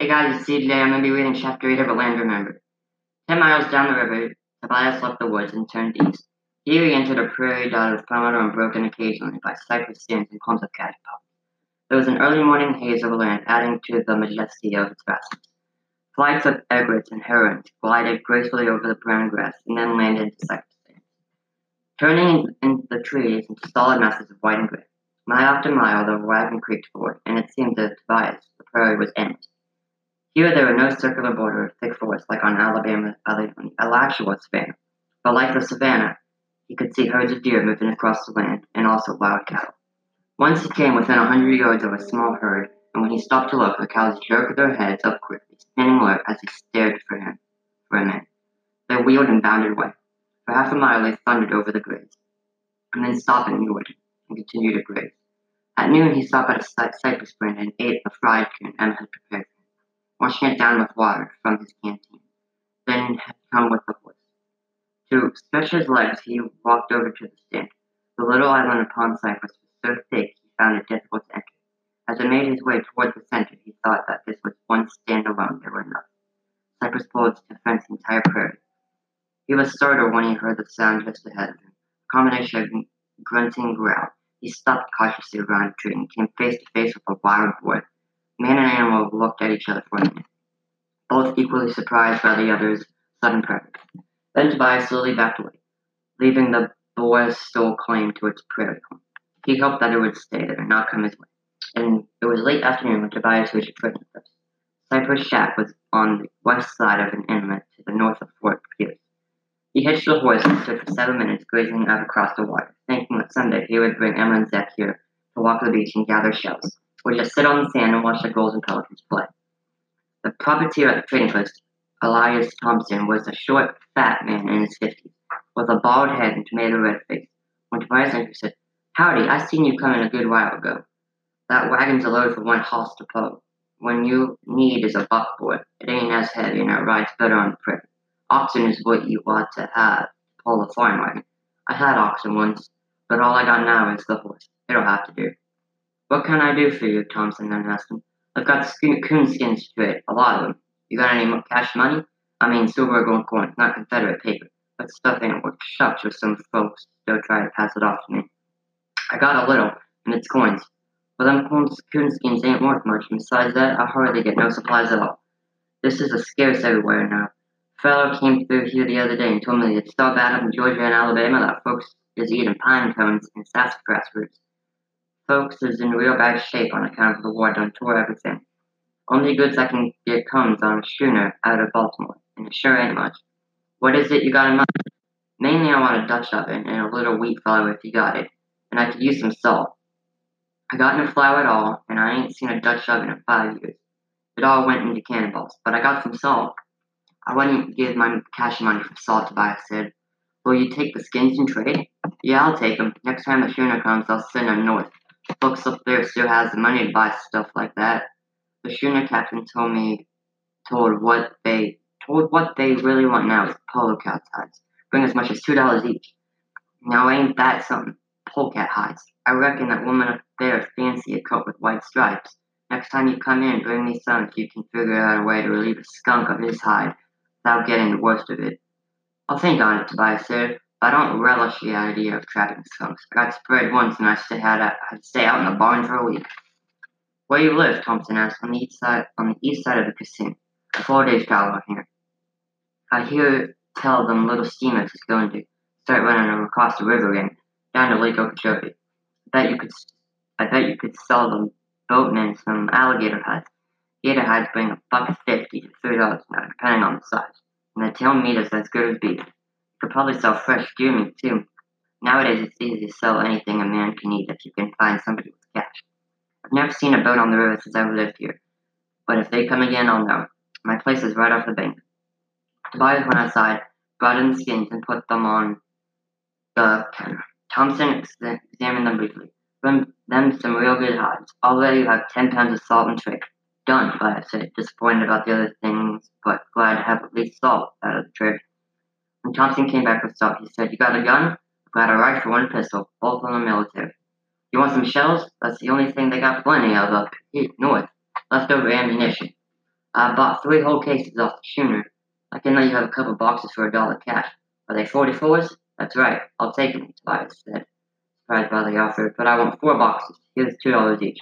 Hey guys, it's Steve today. I'm going to be reading Chapter 8 of A Land Remembered. Ten miles down the river, Tobias left the woods and turned east. Here he entered a prairie dotted with palmetto and broken occasionally by cypress stands and clumps of cactus. There was an early morning haze over land, adding to the majesty of its vastness. Flights of egrets and herons glided gracefully over the brown grass and then landed into cypress stands, turning in the trees into solid masses of white and gray. Mile after mile, the wagon creaked forward, and it seemed to Tobias the prairie was endless. Here there were no circular border of thick forest like on Alabama, Alachua savannah, but like the savannah, he could see herds of deer moving across the land, and also wild cattle. Once he came within a hundred yards of a small herd, and when he stopped to look, the cows jerked their heads up quickly, spinning alert as he stared for him, for a minute. They wheeled and bounded away. For half a mile they thundered over the graze, and then stopped and yielded, and continued to graze. At noon he stopped at a cypress branch and ate a fried coon Emma had prepared washing it down with water from his canteen. Then had come with the horse. To stretch his legs, he walked over to the stand. The little island upon Cyprus was so thick he found it difficult to enter. As he made his way toward the center, he thought that this was one stand alone there were enough. Cypress poles to fence the entire prairie. He was startled when he heard the sound just ahead of him. A combination of grunting growl. He stopped cautiously around a tree and came face to face with a wild boar Man and animal looked at each other for a minute, both equally surprised by the other's sudden presence. Then Tobias slowly backed away, leaving the boy's sole claim to its prairie home. He hoped that it would stay there and not come his way. And it was late afternoon when Tobias reached Britain first. Cypress Shack was on the west side of an inlet to the north of Fort Pierce. He hitched the horse and stood for seven minutes gazing out across the water, thinking that someday he would bring Emma and Zach here to walk the beach and gather shells would just sit on the sand and watch the gulls and pelicans play. The puppeteer at the trading post, Elias Thompson, was a short, fat man in his fifties, with a bald head and tomato red face. When Tobias entered, said, Howdy, I seen you coming a good while ago. That wagon's a load for one hoss to pull. When you need is a buckboard. It ain't as heavy and it rides better on the prairie. Oxen is what you ought to have to pull a farm wagon. I had oxen once, but all I got now is the horse. It'll have to do. What can I do for you? Thompson then asked him. I've got coonskin straight, a lot of them. You got any cash money? I mean silver or gold coins, not Confederate paper. That stuff ain't worth shucks with some folks still try to pass it off to me. I got a little, and it's coins. But them coonskins ain't worth much, and besides that, I hardly get no supplies at all. This is a scarce everywhere now. A fellow came through here the other day and told me it's so bad in Georgia and Alabama that folks is eating pine cones and sassafras roots. Folks is in real bad shape on account of the war done tore everything. Only goods I can get comes on a schooner out of Baltimore, and it sure ain't much. What is it you got in mind? Mainly I want a Dutch oven and a little wheat flour if you got it, and I could use some salt. I got no flour at all, and I ain't seen a Dutch oven in five years. It all went into cannonballs, but I got some salt. I wouldn't give my cash money for salt, Tobias said. Will you take the skins and trade? Yeah, I'll take them. Next time the schooner comes, I'll send them north folks up there still has the money to buy stuff like that. The schooner captain told me told what they told what they really want now is polo cat hides. Bring as much as two dollars each. Now ain't that something? Polecat hides. I reckon that woman up there fancy a coat with white stripes. Next time you come in, bring me some if you can figure out a way to relieve a skunk of his hide without getting the worst of it. I'll think on it, Tobias said. I don't relish the idea of trapping skunks. Got sprayed once and I to, had to stay out in the barn for a week. Where you live? Thompson asked. On the east side, on the east side of the Kissimmee. A four days travel here. I hear tell them little steamers is going to start running across the river again, down to Lake Okeechobee. I bet you could, I bet you could sell them boatmen some alligator hides. Gator hides bring a buck fifty to three dollars now, depending on the size, and the tail meat is as good as beef could probably sell fresh meat too. Nowadays, it's easy to sell anything a man can eat if you can find somebody with cash. I've never seen a boat on the river since I've lived here, but if they come again, I'll know. My place is right off the bank. Tobias went outside, brought in the skins, and put them on the counter. Thompson examined them briefly. Them, them some real good hides. Already have ten pounds of salt and trade. Done, Tobias said, disappointed about the other things, but glad to have at least salt out of the trade. When Thompson came back with stuff, he said, You got a gun? I've got a rifle and pistol, both from the military. You want some shells? That's the only thing they got plenty of up here north. Leftover ammunition. I bought three whole cases off the schooner. I can let you have a couple boxes for a dollar cash. Are they 44s? That's right. I'll take them, Tobias said, surprised by the offer, but I want four boxes. Here's two dollars each.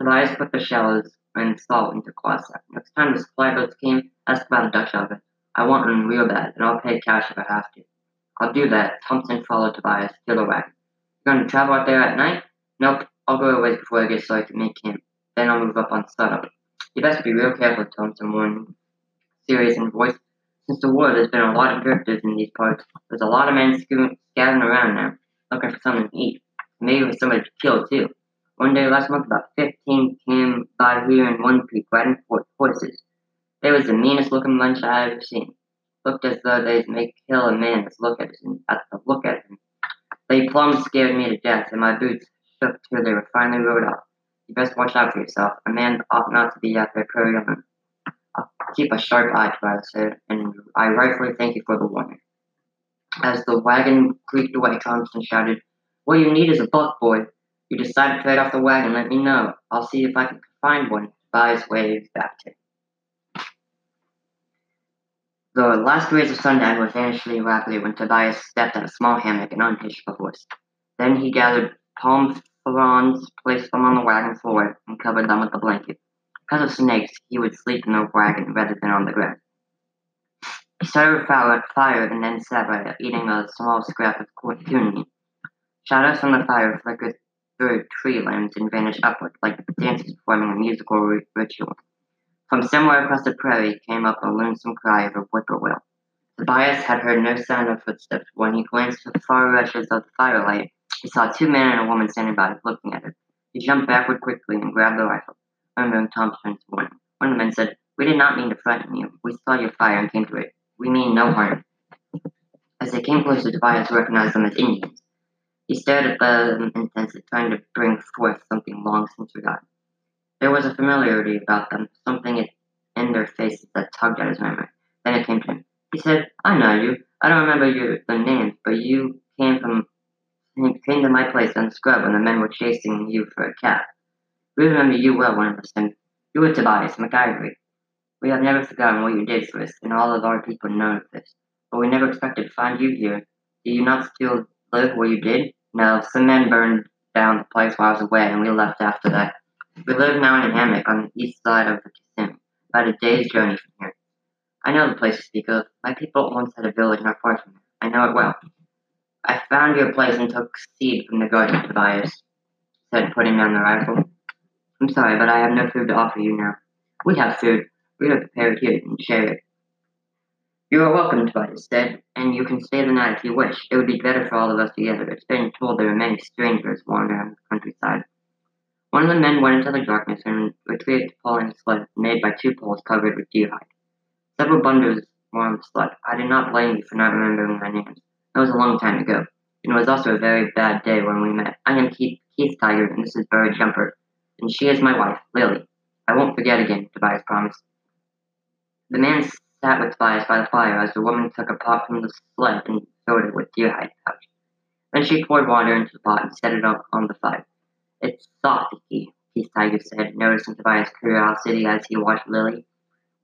Tobias put the shells and salt into Quasack. Next time the supply boats came, ask about a Dutch oven. I want one real bad, and I'll pay cash if I have to. I'll do that. Thompson followed Tobias to the wagon. You're going to travel out there at night? Nope. I'll go away before I get so I can make camp. Then I'll move up on sunup. You best be real careful, Thompson warned, serious in voice. Since the war, there's been a lot of drifters in these parts. There's a lot of men scattering around now, looking for something to eat. Maybe with somebody to kill, too. One day last month, about 15 came by here in one creek, riding horses. They was the meanest looking bunch I ever seen. Looked as though they'd make kill a man to look at him. At the look at him. They plumb scared me to death, and my boots shook till they were finally rode off. You best watch out for yourself. A man ought not to be out there on I'll keep a sharp eye, Tobias said, and I rightfully thank you for the warning. As the wagon creaked away, Thompson shouted, What you need is a buck, boy. You decide to trade off the wagon, let me know. I'll see if I can find one. Tobias waved back to. The last rays of sundown were vanishing rapidly when Tobias stepped at a small hammock and unhitched the horse. Then he gathered palm fronds, placed them on the wagon floor, and covered them with a blanket. Because of snakes, he would sleep in the wagon rather than on the ground. He started a fire and then sat eating a small scrap of meat. Shadows from the fire flickered through tree limbs and vanished upward, like dancers performing a musical ritual. From somewhere across the prairie came up a lonesome cry of a whippoorwill. Tobias had heard no sound of footsteps. When he glanced to the far edges of the firelight, he saw two men and a woman standing by, looking at him. He jumped backward quickly and grabbed the rifle, remembering Thompson's warning. One of the men said, We did not mean to frighten you. We saw your fire and came to it. We mean no harm. As they came closer, Tobias recognized them as Indians. He stared at them intensely, trying to bring forth something long since forgotten. There was a familiarity about them, something in their faces that tugged at his memory. Then it came to him. He said, I know you. I don't remember your the names, but you came from you came to my place on scrub when the men were chasing you for a cat. We remember you well, one of us said. You were Tobias McIvory. We have never forgotten what you did for us, and all of our people know of this. But we never expected to find you here. Do you not still live where you did? No, some men burned down the place while I was away, and we left after that. We live now in a hammock on the east side of the Kissimmee, about a day's journey from here. I know the place you speak of. My people once had a village not far from here. I know it well. I found your place and took seed from the garden, Tobias said, putting down the rifle. I'm sorry, but I have no food to offer you now. We have food. We have prepared here and share it. You are welcome, Tobias said, and you can stay the night if you wish. It would be better for all of us together. It's been told there are many strangers wandering on the countryside. One of the men went into the darkness and retrieved a pulling a sled made by two poles covered with deer hide. Several bundles were on the sled. I do not blame you for not remembering my names. That was a long time ago. And it was also a very bad day when we met. I am Keith, Keith Tiger, and this is Bird Jumper. And she is my wife, Lily. I won't forget again, Tobias promised. The man sat with Tobias by the fire as the woman took a pot from the sled and filled it with deer hide pouch. Then she poured water into the pot and set it up on the fire. It's soft, Keith Tiger said, noticing Tobias' curiosity as he watched Lily.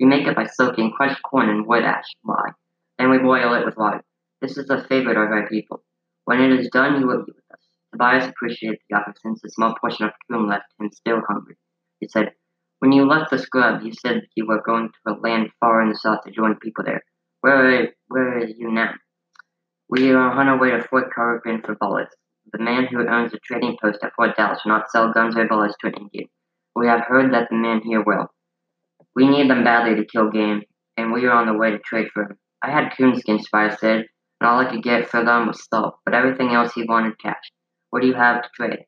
We make it by soaking crushed corn in wood ash lye. Then we boil it with water. This is a favorite of our people. When it is done, you will eat with us. Tobias appreciated the offer since a small portion of coon left him still hungry. He said, When you left the scrub, you said you were going to a land far in the south to join people there. Where are, where are you now? We are on our way to Fort Carrigan for bullets the man who owns a trading post at Fort Dallas will not sell guns or bullets to an Indian. We have heard that the men here will. We need them badly to kill game, and we are on the way to trade for them. I had coonskin, Spy said, and all I could get for them was salt, but everything else he wanted cash. What do you have to trade?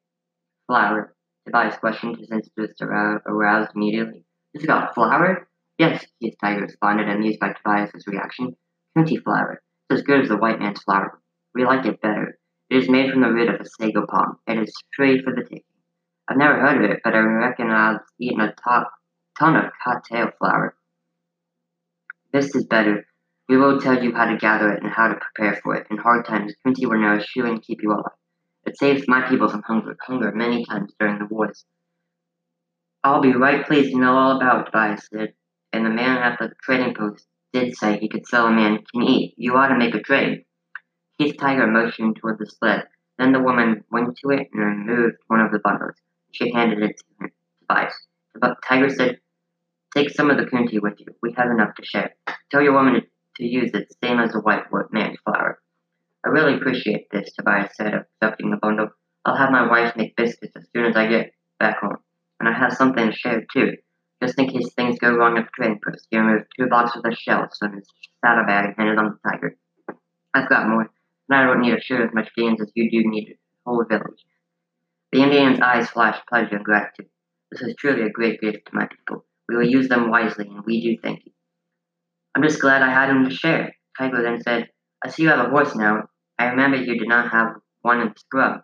Flour. Tobias questioned, his instincts aroused immediately. This got flour? Yes, his Tiger responded, amused by Tobias's reaction. Coontie flour. It's as good as the white man's flour. We like it better. It is made from the root of a sago palm. It is free for the taking. I've never heard of it, but I reckon I've eaten a ton of cattail flour. This is better. We will tell you how to gather it and how to prepare for it. In hard times, Quincy will nourish you and keep you alive. It saves my people from hunger, hunger many times during the wars. I'll be right pleased to know all about it, Tobias said. and the man at the trading post did say he could sell a man can eat. You ought to make a trade. Keith Tiger motioned toward the sled. Then the woman went to it and removed one of the bundles. She handed it to him, Tobias. Tiger said, Take some of the coontie with you. We have enough to share. Tell your woman to use it, same as the white man's flour. I really appreciate this, Tobias said, accepting the bundle. I'll have my wife make biscuits as soon as I get back home. And I have something to share, too. Just in case things go wrong at the trading post, he removed two boxes of shells from his saddlebag and handed them to Tiger. I've got more, and I don't need to share as much gains as you do need whole village. The Indian's eyes flashed pleasure and gratitude. This is truly a great gift to my people. We will use them wisely, and we do thank you. I'm just glad I had him to share. Tiger then said, I see you have a horse now. I remember you did not have one in the scrub.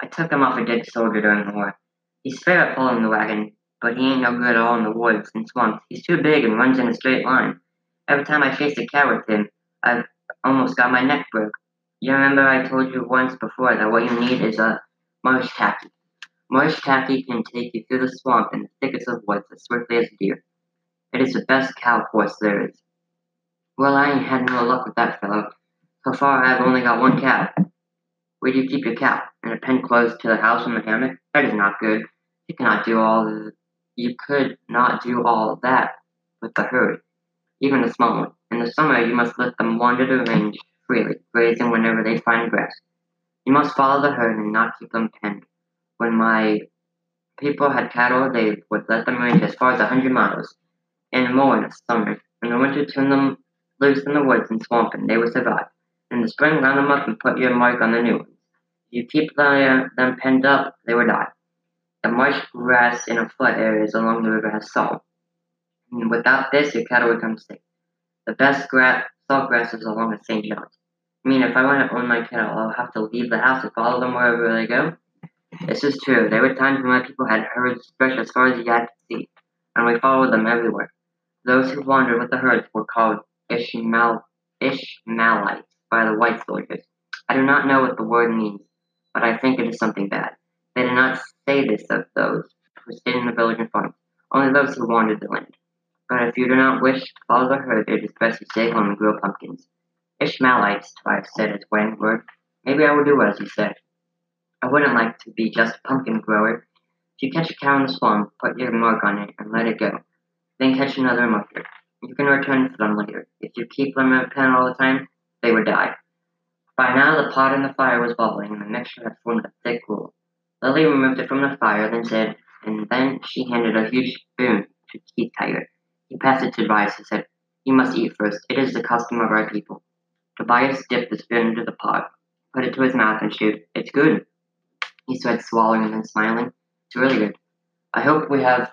I took him off a dead soldier during the war. He's fair at pulling the wagon, but he ain't no good at all in the woods and swamps. He's too big and runs in a straight line. Every time I chase a cow with him, I've almost got my neck broke. You remember I told you once before that what you need is a marsh tacky. Marsh tacky can take you through the swamp and the thickets of woods as swiftly as a deer. It is the best cow horse there is. Well, I ain't had no luck with that fellow. So far, I've only got one cow. Where do you keep your cow? In a pen close to the house in the hammock? That is not good. You cannot do all the, you could not do all that with the herd, even a small one. In the summer, you must let them wander the range freely, grazing whenever they find grass. You must follow the herd and not keep them penned. When my people had cattle, they would let them range as far as a hundred miles, and more in the summer. In the winter, turn them loose in the woods and swamp, and they would survive. In the spring, round them up and put your mark on the new ones. If you keep them, them penned up, they will die. The marsh grass in a flood areas along the river has salt. And without this, your cattle would become sick. The best grass, salt grass is along the St. John's. I mean, if I want to own my cattle, I'll have to leave the house and follow them wherever they go. This is true. There were times when my people had herds stretched as far as the eye could see, and we followed them everywhere. Those who wandered with the herds were called Ishmael, Ishmaelites by the white soldiers. I do not know what the word means, but I think it is something bad. They did not say this of those who stayed in the village and farms, only those who wandered the land. But if you do not wish to follow the herd, it is best to stay home and grow pumpkins. Ishmaelites, Tobias said as word. Maybe I will do as you said. I wouldn't like to be just a pumpkin grower. If you catch a cow in the swamp, put your mark on it and let it go. Then catch another marker. You can return for them later. If you keep them in a pen all the time, they would die. By now the pot in the fire was bubbling, and the mixture had formed a thick gruel. Lily removed it from the fire, then said, and then she handed a huge spoon to Keith Tiger. He passed it to Tobias and said, You must eat first. It is the custom of our people. Tobias dipped the spoon into the pot, put it to his mouth, and chewed. It's good, he said, swallowing and then smiling. It's really good. I hope we have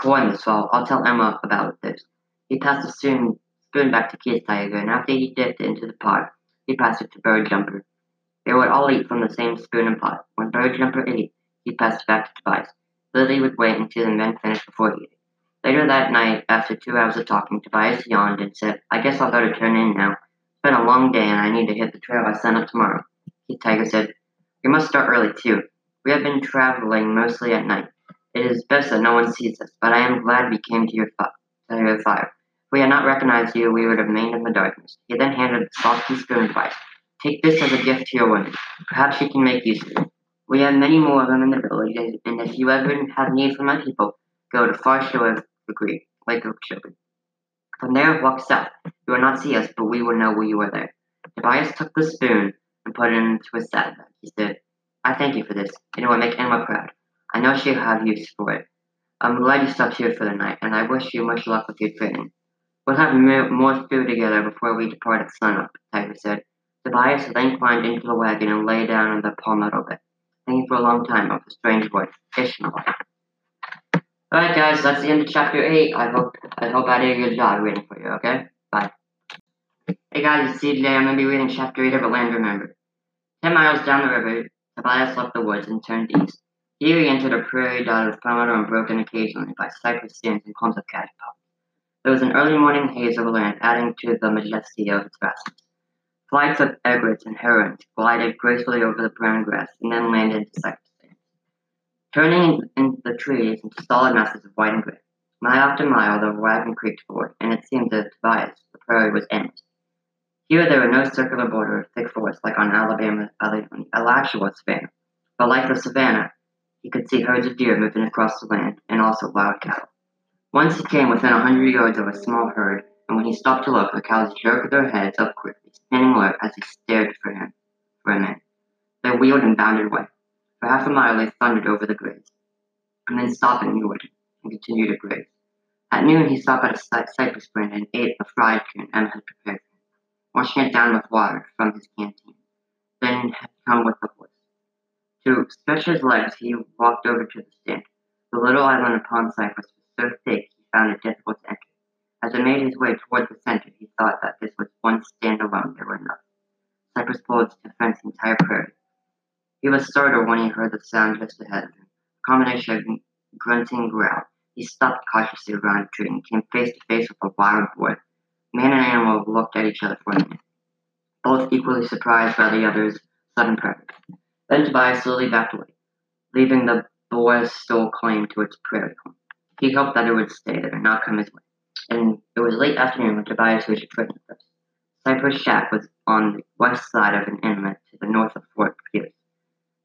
corn this fall. I'll tell Emma about this. He passed the spoon, back to Keith Tiger, and after he dipped it into the pot, he passed it to Bird Jumper. They would all eat from the same spoon and pot. When Bird Jumper ate, he passed it back to Tobias. Lily would wait until the men finished before ate. Later that night, after two hours of talking, Tobias yawned and said, I guess I'll go to turn in now. It's been a long day and I need to hit the trail I sent up tomorrow. Keith Tiger said, We must start early too. We have been traveling mostly at night. It is best that no one sees us, but I am glad we came to your, to your fire. If we had not recognized you, we would have remained in the darkness. He then handed the soft spoon to Tobias. Take this as a gift to your woman. Perhaps she can make use of it. We have many more of them in the village, and if you ever have need for my people, go to far shore of the creek, Lake of Children. From there, walk south. You will not see us, but we will know you are there. Tobias took the spoon and put it into his saddlebag. He said, I thank you for this. and It will make Emma proud. I know she'll have use for it. I'm glad you stopped here for the night, and I wish you much luck with your training. We'll have more food together before we depart at sunup, Tiger said. Tobias then climbed into the wagon and lay down on the palmetto bed, thinking for a long time of the strange voice, Ishmael. Alright guys, that's the end of chapter 8. I hope I hope I did a good job reading for you, okay? Bye. Hey guys, it's Steve today. I'm gonna be reading chapter 8 of A Land Remembered. Ten miles down the river, Tobias left the woods and turned east. Here he entered a prairie dotted with palmetto and broken occasionally by cypress stands and clumps of cactus There was an early morning haze over land, adding to the majesty of its vastness. Flights of egrets and herons glided gracefully over the brown grass and then landed to cypress turning in the trees into solid masses of white and gray. Mile after mile the wagon creaked forward, and it seemed that to Tobias the prairie was endless. Here there were no circular border of thick forest like on Alabama's actual savannah, but like the savannah, he could see herds of deer moving across the land, and also wild cattle. Once he came within a hundred yards of a small herd, and when he stopped to look, the cows jerked their heads up quickly, spinning alert as he stared for him for a minute. They wheeled and bounded away. For half a mile they thundered over the graze, and then stopped and wheeled and continued to graze. At noon he stopped at a cypress branch and ate a fried coon Emma had prepared for him, washing it down with water from his canteen. Then had come with the horse. To stretch his legs he walked over to the stand. The little island upon Cypress was so thick he found it difficult to enter. As he made his way toward the center, he thought that this was one stand alone there were enough. Cypress bullets to fence the entire prairie. He was startled when he heard the sound just ahead of him. A combination of grunting growl. He stopped cautiously around a tree and came face to face with a wild boar. Man and animal looked at each other for a minute, both equally surprised by the other's sudden presence. Then Tobias slowly backed away, leaving the boar's sole claim to its prairie home. He hoped that it would stay there and not come his way. And it was late afternoon when Tobias reached a trading. Cypress Shack was on the west side of an inlet to the north of Fort.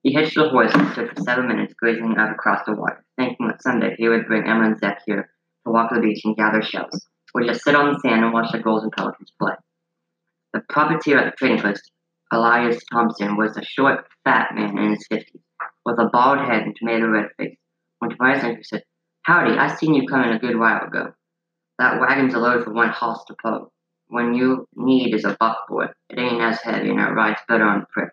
He hitched the horse and stood for seven minutes gazing out across the water, thinking that someday he would bring Emma and Zach here to walk the beach and gather shells, or just sit on the sand and watch the gulls and pelicans play. The profiteer at the trading post, Elias Thompson, was a short, fat man in his fifties, with a bald head and tomato red face. When Tobias entered, said, Howdy, I seen you coming a good while ago. That wagon's a load for one hoss to pull. When you need is a buckboard. It ain't as heavy and it rides better on the prairie.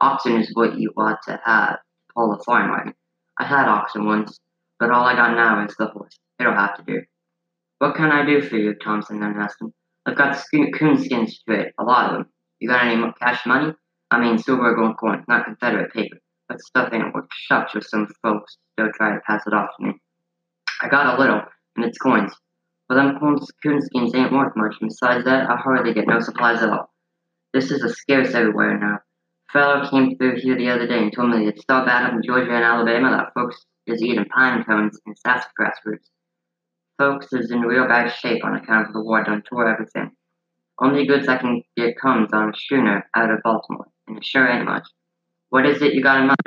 Oxen is what you ought to have pull a farm wagon. I had oxen once, but all I got now is the horse. It'll have to do. What can I do for you? Thompson then asked him. I've got coon skins to trade, a lot of them. You got any cash money? I mean silver, or gold coin, not Confederate paper. That stuff ain't worth shucks with some folks still try to pass it off to me. I got a little, and it's coins. But them coon skins ain't worth much, and besides that, I hardly get no supplies at all. This is a scarce everywhere now. Fellow came through here the other day and told me it's so bad up in Georgia and Alabama that folks is eating pine cones and sassafras roots. Folks is in real bad shape on account of the war done tore everything. Only goods I can get comes on a schooner out of Baltimore, and it sure ain't much. What is it you got in mind?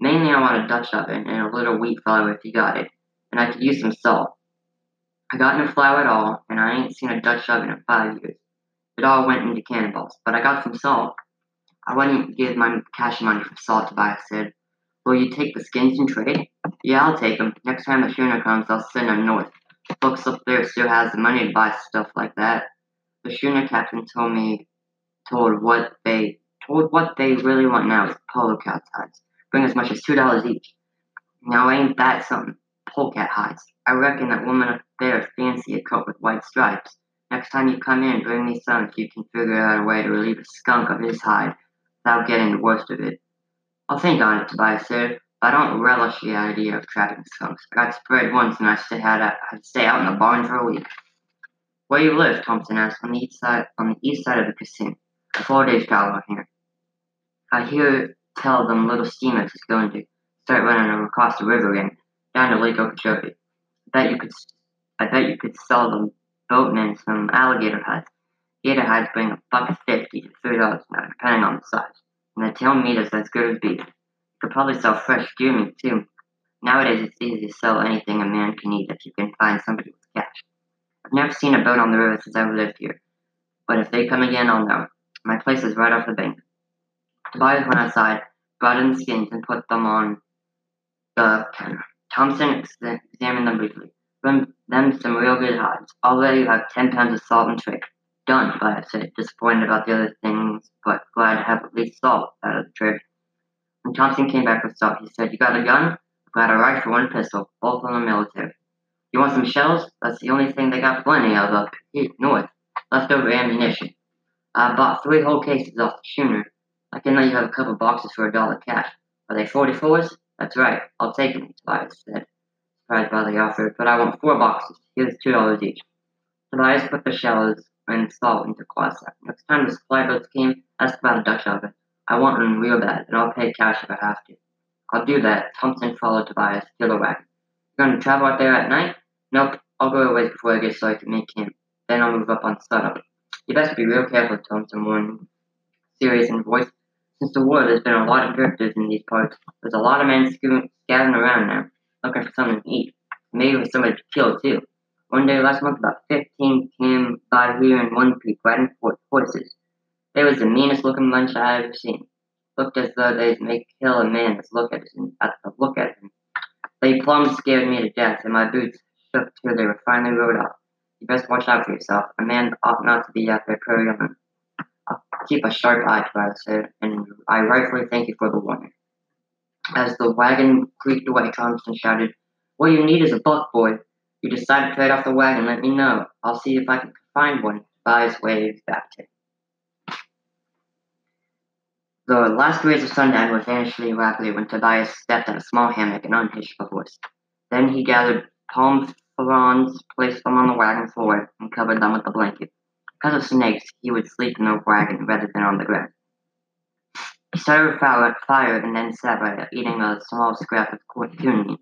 Mainly I want a Dutch oven and a little wheat flour if you got it, and I could use some salt. I got no flour at all, and I ain't seen a Dutch oven in five years. It all went into cannonballs, but I got some salt. I wouldn't give my cash money for salt, Tobias said. Will you take the skins and trade? Yeah, I'll take 'em. Next time the schooner comes, I'll send 'em north. Folks up there still has the money to buy stuff like that. The schooner captain told me, told what they, told what they really want now is polecat hides. Bring as much as two dollars each. Now ain't that something? Polecat hides. I reckon that woman up there fancy a coat with white stripes. Next time you come in, bring me some if you can figure out a way to relieve a skunk of his hide without getting the worst of it. I'll think on it, Tobias said. I don't relish the idea of trapping skunks. I got sprayed once and I still had to, stay out in the barn for a week. Where you live? Thompson asked. On the east side, on the east side of the Kissimmee. A four days travel here. I hear tell them little steamers is going to start running across the river again, down to Lake Okeechobee. I bet you could, I bet you could sell the boatmen some alligator hides. Gator hides bring a buck fifty to three dollars now, depending on the size. And the tail meat is as good as beef. You could probably sell fresh deer meat too. Nowadays, it's easy to sell anything a man can eat if you can find somebody with cash. I've never seen a boat on the river since I've lived here, but if they come again, I'll know. My place is right off the bank. Tobias went outside, brought in the skins, and put them on the counter. Thompson examined them briefly. Them, them some real good hides. Already you have ten pounds of salt and trick. Done, Tobias said, disappointed about the other things, but glad to have at least salt out of the trip. When Thompson came back with salt, he said, You got a gun? I've got a rifle a pistol, both from the military. You want some shells? That's the only thing they got plenty of up north. Leftover ammunition. I bought three whole cases off the schooner. I can let you have a couple boxes for a dollar cash. Are they 44s? That's right. I'll take them, Tobias said, surprised by the offer, but I want four boxes. Here's two dollars each. Tobias put the shells and salt into Quasac. Next time the supply boats came, ask about the Dutch oven. I want one real bad, and I'll pay cash if I have to. I'll do that. Thompson followed Tobias to the wagon. You're going to travel out there at night? Nope. I'll go away before I get so I can make camp. Then I'll move up on setup. You best be real careful, Thompson warned, serious in voice. Since the war, there's been a lot of drifters in these parts. There's a lot of men scouting around now, looking for something to eat. Maybe with somebody to kill, too. One day last month, about 15 came by here in one peak, riding horses. They was the meanest looking bunch I ever seen. Looked as though they'd make kill a man to look at him. At the look at him. They plumb scared me to death, and my boots shook till they were finally rode off. You best watch out for yourself. A man ought not to be out there preying on keep a sharp eye to I said, and I rightfully thank you for the warning. As the wagon creaked away, Thompson shouted, What you need is a buck, boy. You decide to trade off the wagon, let me know. I'll see if I can find one. Tobias waved back to. The last rays of sundown were vanishing rapidly when Tobias stepped at a small hammock and unhitched the horse. Then he gathered palm fronds, placed them on the wagon floor, and covered them with a blanket. Because of snakes, he would sleep in the wagon rather than on the ground. He started a fire and then sat by eating a small scrap of meat.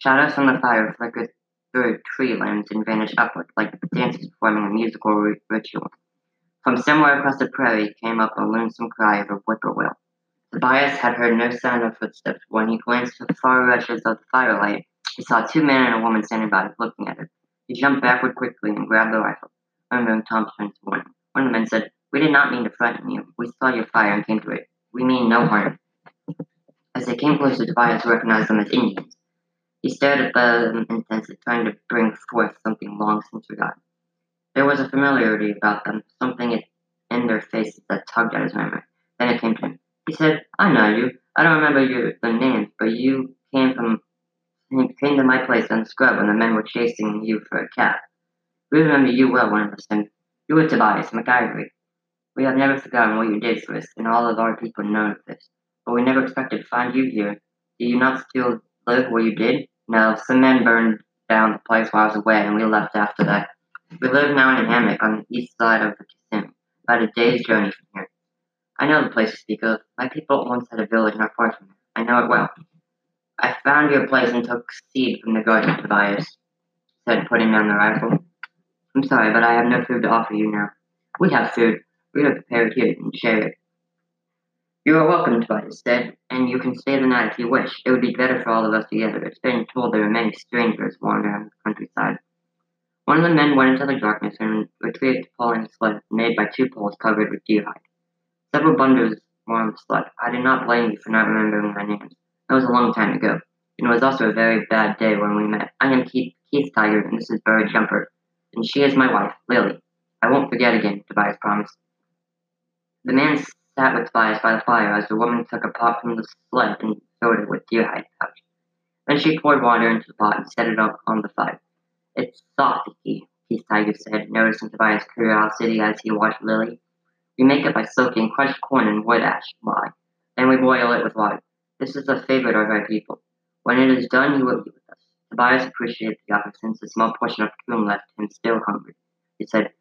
Shadows from the fire flickered through tree limbs and vanished upward, like dancers performing a musical ritual. From somewhere across the prairie came up a lonesome cry of a whippoorwill. Tobias had heard no sound of footsteps. When he glanced to the far reaches of the firelight, he saw two men and a woman standing by, looking at him. He jumped backward quickly and grabbed the rifle, remembering Thompson's warning. One of the men said, We did not mean to frighten you. We saw your fire and came to it. We mean no harm. As they came closer, Tobias recognized them as Indians. He stared at them intensely, trying to bring forth something long since forgotten. There was a familiarity about them, something in their faces that tugged at his memory. Then it came to him. He said, I know you. I don't remember your names, but you came from came to my place on the scrub when the men were chasing you for a cat. We remember you well, one of us said. You were Tobias McIvory. We have never forgotten what you did for us, and all of our people know of this. But we never expected to find you here. Do you not still live where you did? No, some men burned down the place while I was away, and we left after that. We live now in a hammock on the east side of the Kissimmee, about a day's journey from here. I know the place you speak of. My people once had a village not far from here. I know it well. I found your place and took seed from the garden, Tobias said, putting down the rifle. I'm sorry, but I have no food to offer you now. We have food. We have prepared here and share it. You are welcome, Tobias said, and you can stay the night if you wish. It would be better for all of us together. It's been told there are many strangers wandering the countryside. One of the men went into the darkness and retrieved a pulling sled made by two poles covered with deer hide. Several bundles were on the sled. I do not blame you for not remembering my names. That was a long time ago, and it was also a very bad day when we met. I am Keith, Keith Tiger, and this is Bird Jumper, and she is my wife, Lily. I won't forget again, Tobias promised. The man sat with Tobias by the fire as the woman took a pot from the sled and filled it with deer hide pouch. Then she poured water into the pot and set it up on the fire. It's soft, Keith, Tiger said, noticing Tobias' curiosity as he watched Lily. We make it by soaking crushed corn in wood ash lye. Then we boil it with water. This is a favorite of our people. When it is done, you will eat with us. Tobias appreciated the offer since a small portion of coon left him still hungry. He said,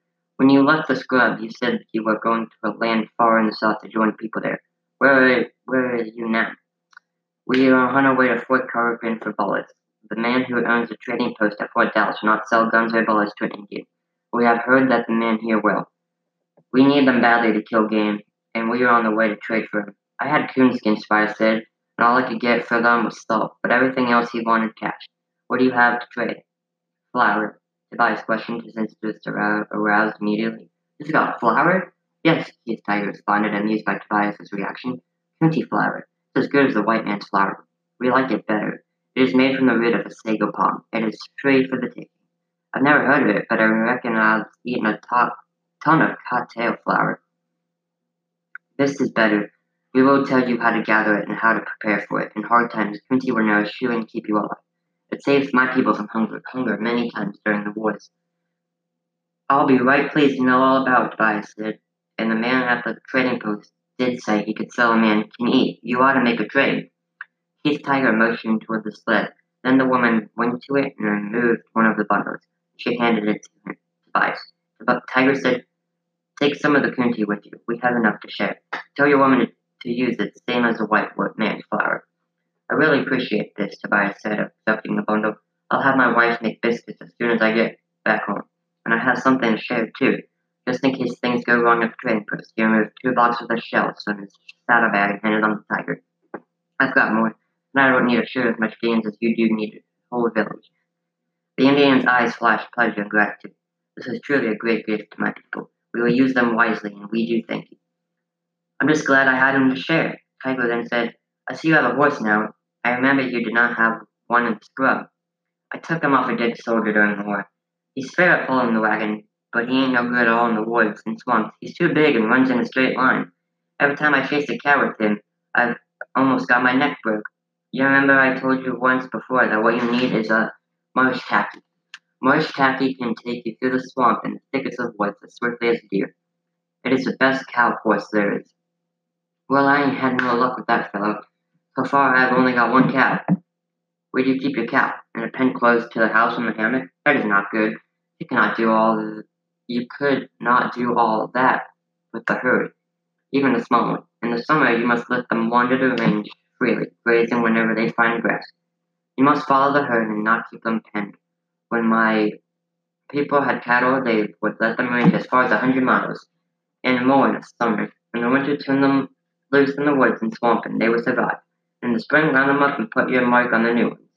when you left the scrub, you said that you were going to a land far in the south to join people there. Where are, where are you now? We are on our way to Fort Capron for bullets. The man who owns the trading post at Fort Dallas will not sell guns or bullets to an Indian. We have heard that the man here will. We need them badly to kill game, and we are on the way to trade for them. I had coonskin, Spire said, and all I could get for them was salt, but everything else he wanted cash. What do you have to trade? Flour. Tobias questioned, his interest aroused immediately. Is it got flour? Yes, his Tiger responded, amused by Tobias's reaction. Coontie flour. It's as good as the white man's flour. We like it better. It is made from the root of a sago palm. It is free for the taking. I've never heard of it, but I reckon I've eaten a ton of cattail flour. This is better. We will tell you how to gather it and how to prepare for it. In hard times, Coontie will nourish you and keep you alive. It saves my people from hunger, hunger many times during the wars. I'll be right pleased to know all about it, Tobias said, and the man at the trading post did say he could sell a man can eat. You ought to make a trade. Keith Tiger motioned toward the sled. Then the woman went to it and removed one of the bundles. She handed it to Tobias. The Tiger said, Take some of the coontie with you. We have enough to share. Tell your woman to, use it, the same as a white man's flour. I really appreciate this, Tobias said, accepting the bundle. I'll have my wife make biscuits as soon as I get back home. And I have something to share too. Just in case things go wrong at the train post, he removed two boxes of shells from his saddlebag and handed them to Tiger. I've got more, and I don't need to share as much gains as you do need a whole village. The Indian's eyes flashed pleasure and gratitude. This is truly a great gift to my people. We will use them wisely, and we do thank you. I'm just glad I had them to share. Tiger then said, I see you have a horse now. I remember you did not have one in scrub. I took him off a dead soldier during the war. He's fair at pulling the wagon, but he ain't no good at all in the woods and swamps. He's too big and runs in a straight line. Every time I chase a cow with him, I've almost got my neck broke. You remember I told you once before that what you need is a marsh tacky. Marsh tacky can take you through the swamp and the thickets of woods as swiftly as a deer. It is the best cow horse there is. Well, I ain't had no luck with that fellow. So far, I've only got one cow. Where do you keep your cow? In a pen close to the house in the hammock? That is not good. You cannot do all the, you could not do all that with the herd, even a small one. In the summer, you must let them wander the range freely, grazing whenever they find grass. You must follow the herd and not keep them penned. When my people had cattle, they would let them range as far as a hundred miles, and more in the summer. In the winter, turn them loose in the woods and swamp, and they would survive. In the spring, round them up and put your mark on the new ones.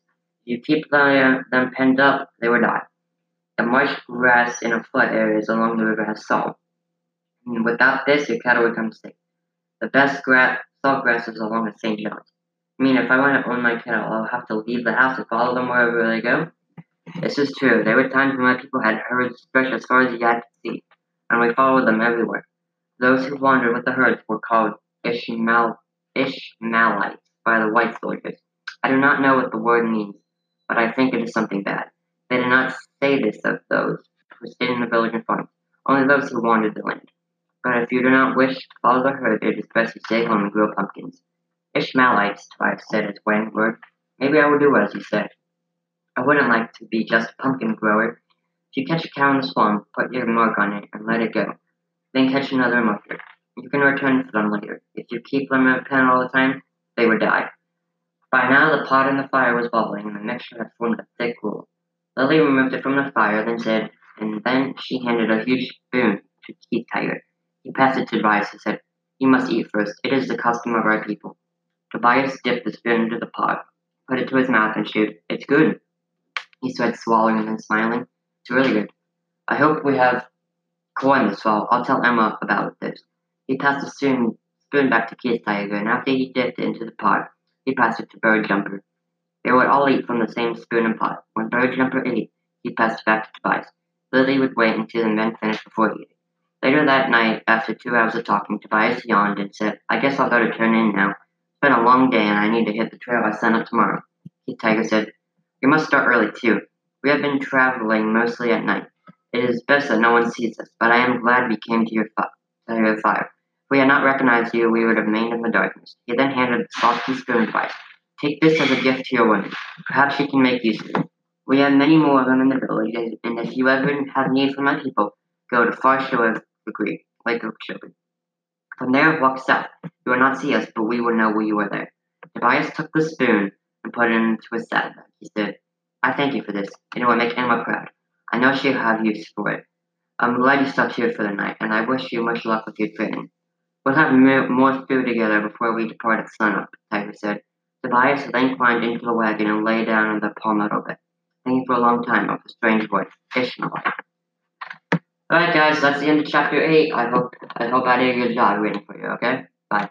If you keep them, them penned up, they will die. The marsh grass in a flood areas along the river has salt. And without this, your cattle become sick. The best salt grass is along the St. John's. I mean, if I want to own my cattle, I'll have to leave the house and follow them wherever they go. This is true. There were times when my people had herds stretched as far as the eye could see, and we followed them everywhere. Those who wandered with the herds were called Ishmael, Ishmaelites by the white soldiers. I do not know what the word means, but I think it is something bad. They did not say this of those who stayed in the village and farms, only those who wandered the land. But if you do not wish to follow the herd, it is best to stay home and grow pumpkins. Ishmaelites, Tobias said as one word. Maybe I will do as you said. I wouldn't like to be just a pumpkin grower. If you catch a cow in the swamp, put your mark on it and let it go. Then catch another marker. You can return for them later. If you keep them in a pen all the time, they would die. By now the pot in the fire was bubbling, and the mixture had formed a thick gruel. Lily removed it from the fire, then said, and then she handed a huge spoon to Keith Tiger. He passed it to Tobias and said, You must eat first. It is the custom of our people. Tobias dipped the spoon into the pot, put it to his mouth, and chewed. It's good, he said, swallowing and then smiling. It's really good. I hope we have corn this fall. I'll tell Emma about this. He passed the spoon, spoon back to Keith Tiger, and after he dipped it into the pot, he passed it to Bird Jumper. They would all eat from the same spoon and pot. When Bird Jumper ate, he passed it back to Tobias. Lily would wait until the men finished before ate. Later that night, after two hours of talking, Tobias yawned and said, I guess I'll go to turn in now. It's been a long day and I need to hit the trail I sent up tomorrow. Keith Tiger said, You must start early too. We have been traveling mostly at night. It is best that no one sees us, but I am glad we came to your, fi- to your fire. If we had not recognized you, we would have remained in the darkness. He then handed the salty spoon Tobias. Take this as a gift to your woman. Perhaps she can make use of it. We have many more of them in the village, and if you ever have need for my people, go to far shore of the creek. From there, walk south. You will not see us, but we will know you are there. Tobias took the spoon and put it into his saddlebag. He said, I thank you for this, and it will make Emma proud. I know she'll have use for it. I'm glad you stopped here for the night, and I wish you much luck with your training. We'll have more food together before we depart at sunup, Tiger said. Tobias then climbed into the wagon and lay down on the palmetto bed, thinking for a long time of the strange voice, Ishmaelite. Alright guys, that's the end of chapter 8. I hope I hope I did a good job reading for you, okay? Bye.